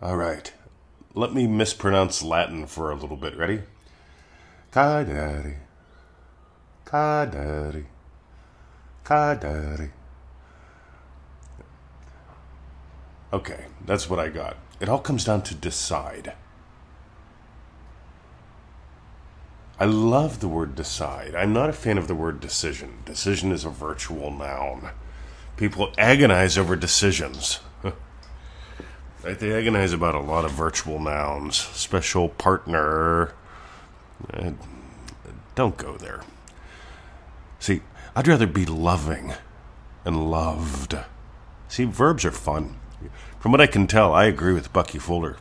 All right. Let me mispronounce Latin for a little bit. Ready? Cadere. Cadere. Cadere. Okay, that's what I got. It all comes down to decide. I love the word decide. I'm not a fan of the word decision. Decision is a virtual noun. People agonize over decisions. They agonize about a lot of virtual nouns. Special partner. Uh, don't go there. See, I'd rather be loving and loved. See, verbs are fun. From what I can tell, I agree with Bucky Fuller.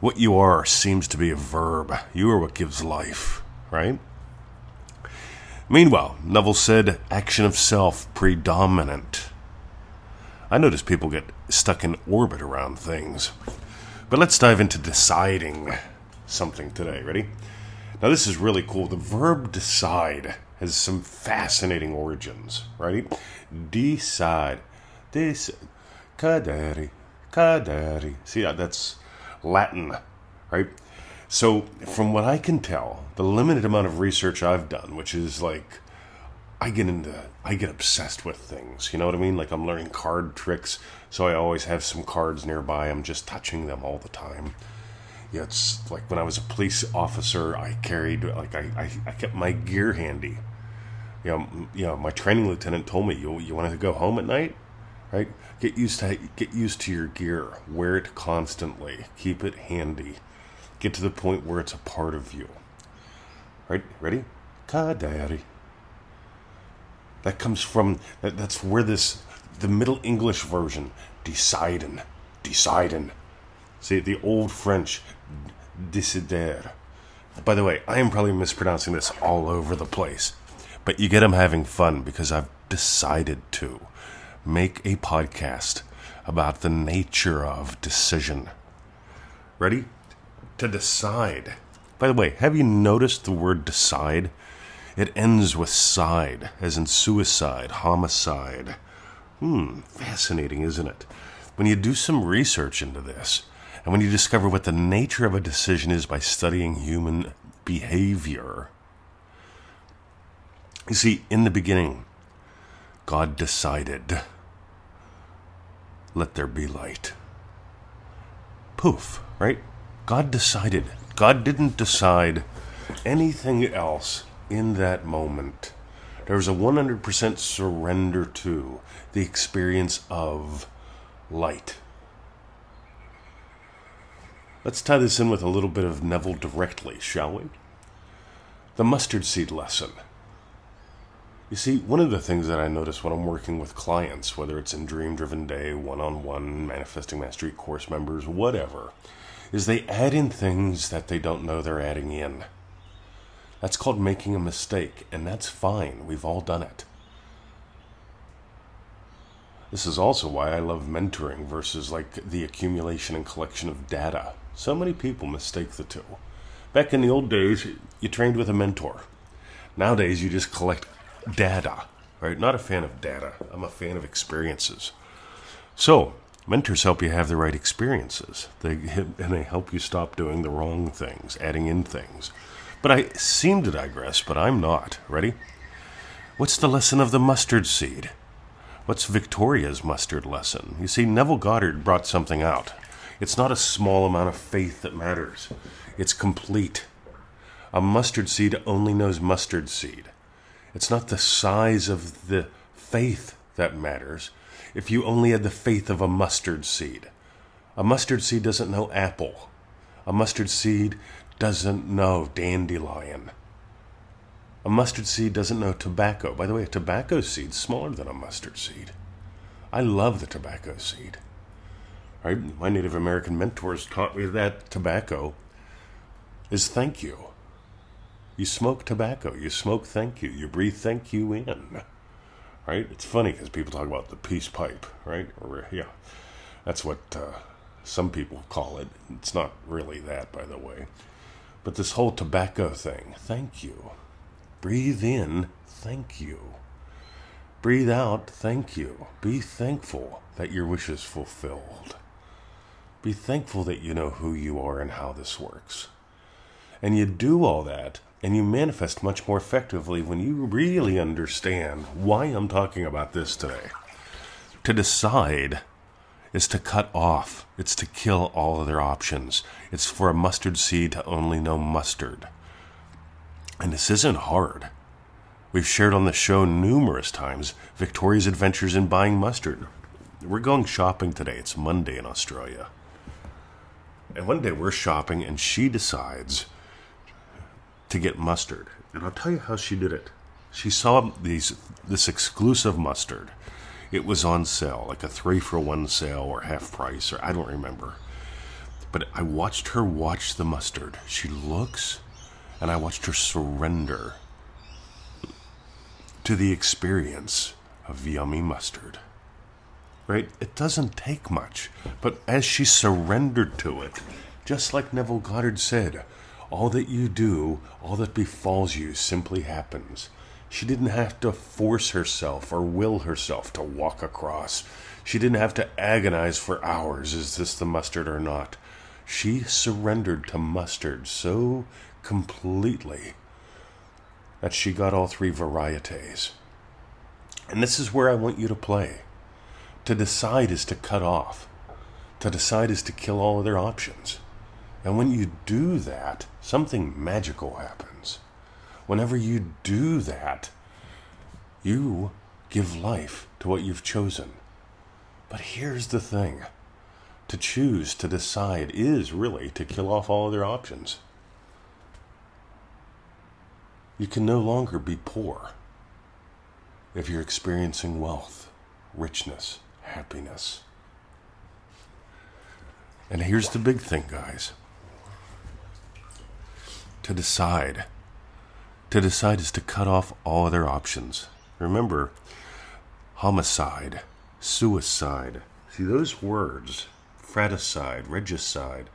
What you are seems to be a verb. You are what gives life, right? Meanwhile, Neville said action of self predominant. I notice people get stuck in orbit around things. But let's dive into deciding something today. Ready? Now, this is really cool. The verb decide has some fascinating origins, right? Decide. This. Cadere. Cadere. See, that's Latin, right? So, from what I can tell, the limited amount of research I've done, which is like, I get into, I get obsessed with things. You know what I mean? Like I'm learning card tricks, so I always have some cards nearby. I'm just touching them all the time. Yeah, it's like when I was a police officer, I carried like I, I, I kept my gear handy. You know, you know, my training lieutenant told me, "You you want to go home at night, right? Get used to get used to your gear. Wear it constantly. Keep it handy. Get to the point where it's a part of you. Right? Ready? Ka daddy. That comes from that, that's where this the Middle English version decidin, decidin. See the old French décider. By the way, I am probably mispronouncing this all over the place, but you get them having fun because I've decided to make a podcast about the nature of decision. Ready? To decide. By the way, have you noticed the word decide? It ends with side, as in suicide, homicide. Hmm, fascinating, isn't it? When you do some research into this, and when you discover what the nature of a decision is by studying human behavior, you see, in the beginning, God decided let there be light. Poof, right? God decided. God didn't decide anything else in that moment. There was a 100% surrender to the experience of light. Let's tie this in with a little bit of Neville directly, shall we? The mustard seed lesson. You see, one of the things that I notice when I'm working with clients, whether it's in Dream Driven Day, one on one, Manifesting Mastery course members, whatever, is they add in things that they don't know they're adding in. That's called making a mistake, and that's fine. We've all done it. This is also why I love mentoring versus like the accumulation and collection of data. So many people mistake the two. Back in the old days, you trained with a mentor. Nowadays, you just collect data, right? Not a fan of data. I'm a fan of experiences. So, mentors help you have the right experiences. They and they help you stop doing the wrong things, adding in things. But I seem to digress, but I'm not. Ready? What's the lesson of the mustard seed? What's Victoria's mustard lesson? You see, Neville Goddard brought something out. It's not a small amount of faith that matters, it's complete. A mustard seed only knows mustard seed. It's not the size of the faith that matters. If you only had the faith of a mustard seed, a mustard seed doesn't know apple. A mustard seed doesn't know dandelion. A mustard seed doesn't know tobacco. By the way, a tobacco seed's smaller than a mustard seed. I love the tobacco seed. Right? My Native American mentors taught me that tobacco is thank you. You smoke tobacco. You smoke thank you. You breathe thank you in. Right? It's funny because people talk about the peace pipe, right? Or, yeah, that's what uh, some people call it. It's not really that, by the way. But this whole tobacco thing, thank you. Breathe in, thank you. Breathe out, thank you. Be thankful that your wish is fulfilled. Be thankful that you know who you are and how this works. And you do all that, and you manifest much more effectively when you really understand why I'm talking about this today. To decide is to cut off, it's to kill all other options. It's for a mustard seed to only know mustard. And this isn't hard. We've shared on the show numerous times Victoria's adventures in buying mustard. We're going shopping today. It's Monday in Australia. And one day we're shopping and she decides to get mustard. And I'll tell you how she did it. She saw these this exclusive mustard. It was on sale, like a three for one sale or half price, or I don't remember. But I watched her watch the mustard. She looks, and I watched her surrender to the experience of yummy mustard. Right? It doesn't take much, but as she surrendered to it, just like Neville Goddard said, all that you do, all that befalls you, simply happens. She didn't have to force herself or will herself to walk across. She didn't have to agonize for hours is this the mustard or not? She surrendered to mustard so completely that she got all three varieties. And this is where I want you to play. To decide is to cut off, to decide is to kill all other options. And when you do that, something magical happens. Whenever you do that, you give life to what you've chosen. But here's the thing to choose, to decide, is really to kill off all other options. You can no longer be poor if you're experiencing wealth, richness, happiness. And here's the big thing, guys to decide. To decide is to cut off all other options. Remember, homicide, suicide. See, those words, fratricide, regicide.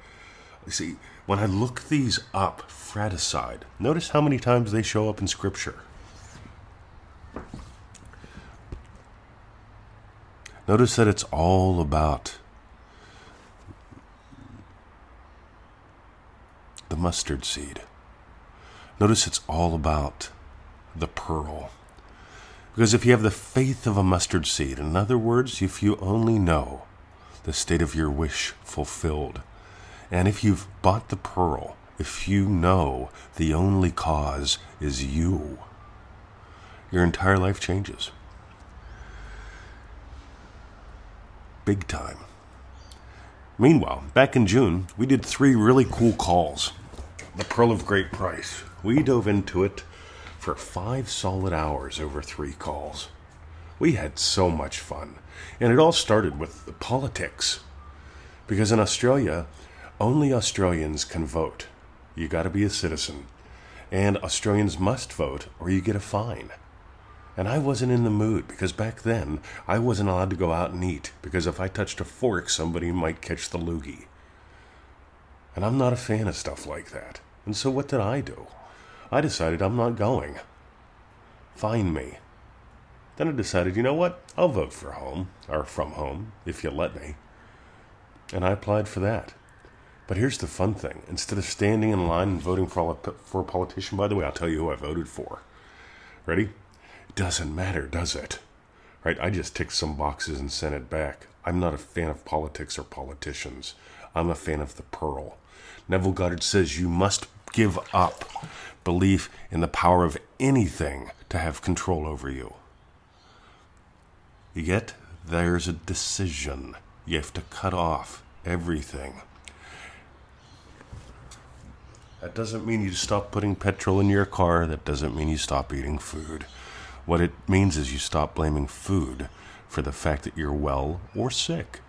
See, when I look these up, fratricide, notice how many times they show up in Scripture. Notice that it's all about the mustard seed. Notice it's all about the pearl. Because if you have the faith of a mustard seed, in other words, if you only know the state of your wish fulfilled, and if you've bought the pearl, if you know the only cause is you, your entire life changes. Big time. Meanwhile, back in June, we did three really cool calls. The Pearl of Great Price, we dove into it for five solid hours over three calls. We had so much fun. And it all started with the politics. Because in Australia, only Australians can vote. You got to be a citizen. And Australians must vote or you get a fine. And I wasn't in the mood because back then I wasn't allowed to go out and eat because if I touched a fork, somebody might catch the loogie. And I'm not a fan of stuff like that. And so what did I do? I decided I'm not going. Find me. Then I decided, you know what? I'll vote for home, or from home, if you'll let me. And I applied for that. But here's the fun thing instead of standing in line and voting for, a, for a politician, by the way, I'll tell you who I voted for. Ready? Doesn't matter, does it? Right? I just ticked some boxes and sent it back. I'm not a fan of politics or politicians. I'm a fan of the pearl. Neville Goddard says you must give up belief in the power of anything to have control over you. Yet there's a decision. You have to cut off everything. That doesn't mean you stop putting petrol in your car. That doesn't mean you stop eating food. What it means is you stop blaming food for the fact that you're well or sick.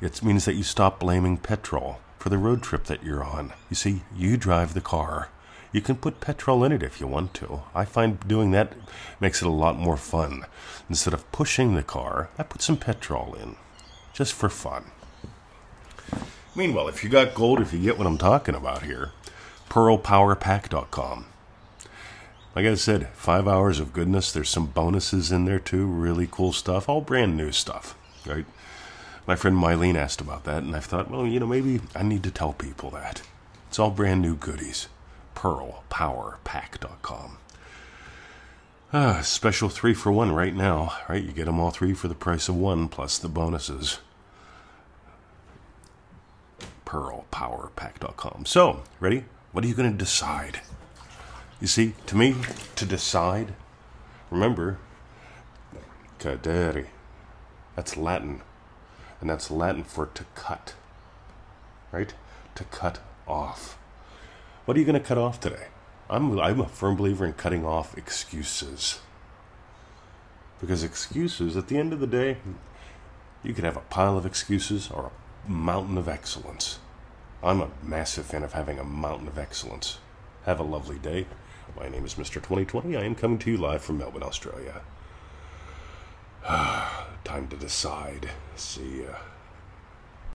It means that you stop blaming petrol for the road trip that you're on. You see, you drive the car. You can put petrol in it if you want to. I find doing that makes it a lot more fun. Instead of pushing the car, I put some petrol in, just for fun. Meanwhile, if you got gold, if you get what I'm talking about here, pearlpowerpack.com. Like I said, five hours of goodness. There's some bonuses in there too. Really cool stuff. All brand new stuff, right? My friend Mylene asked about that, and I thought, well, you know, maybe I need to tell people that. It's all brand new goodies. PearlPowerPack.com. Ah, special three for one right now, right? You get them all three for the price of one plus the bonuses. PearlPowerPack.com. So, ready? What are you going to decide? You see, to me, to decide, remember, cadere. That's Latin. And that's Latin for to cut. Right? To cut off. What are you going to cut off today? I'm, I'm a firm believer in cutting off excuses. Because excuses, at the end of the day, you could have a pile of excuses or a mountain of excellence. I'm a massive fan of having a mountain of excellence. Have a lovely day. My name is Mr. 2020. I am coming to you live from Melbourne, Australia. Time to decide. See ya.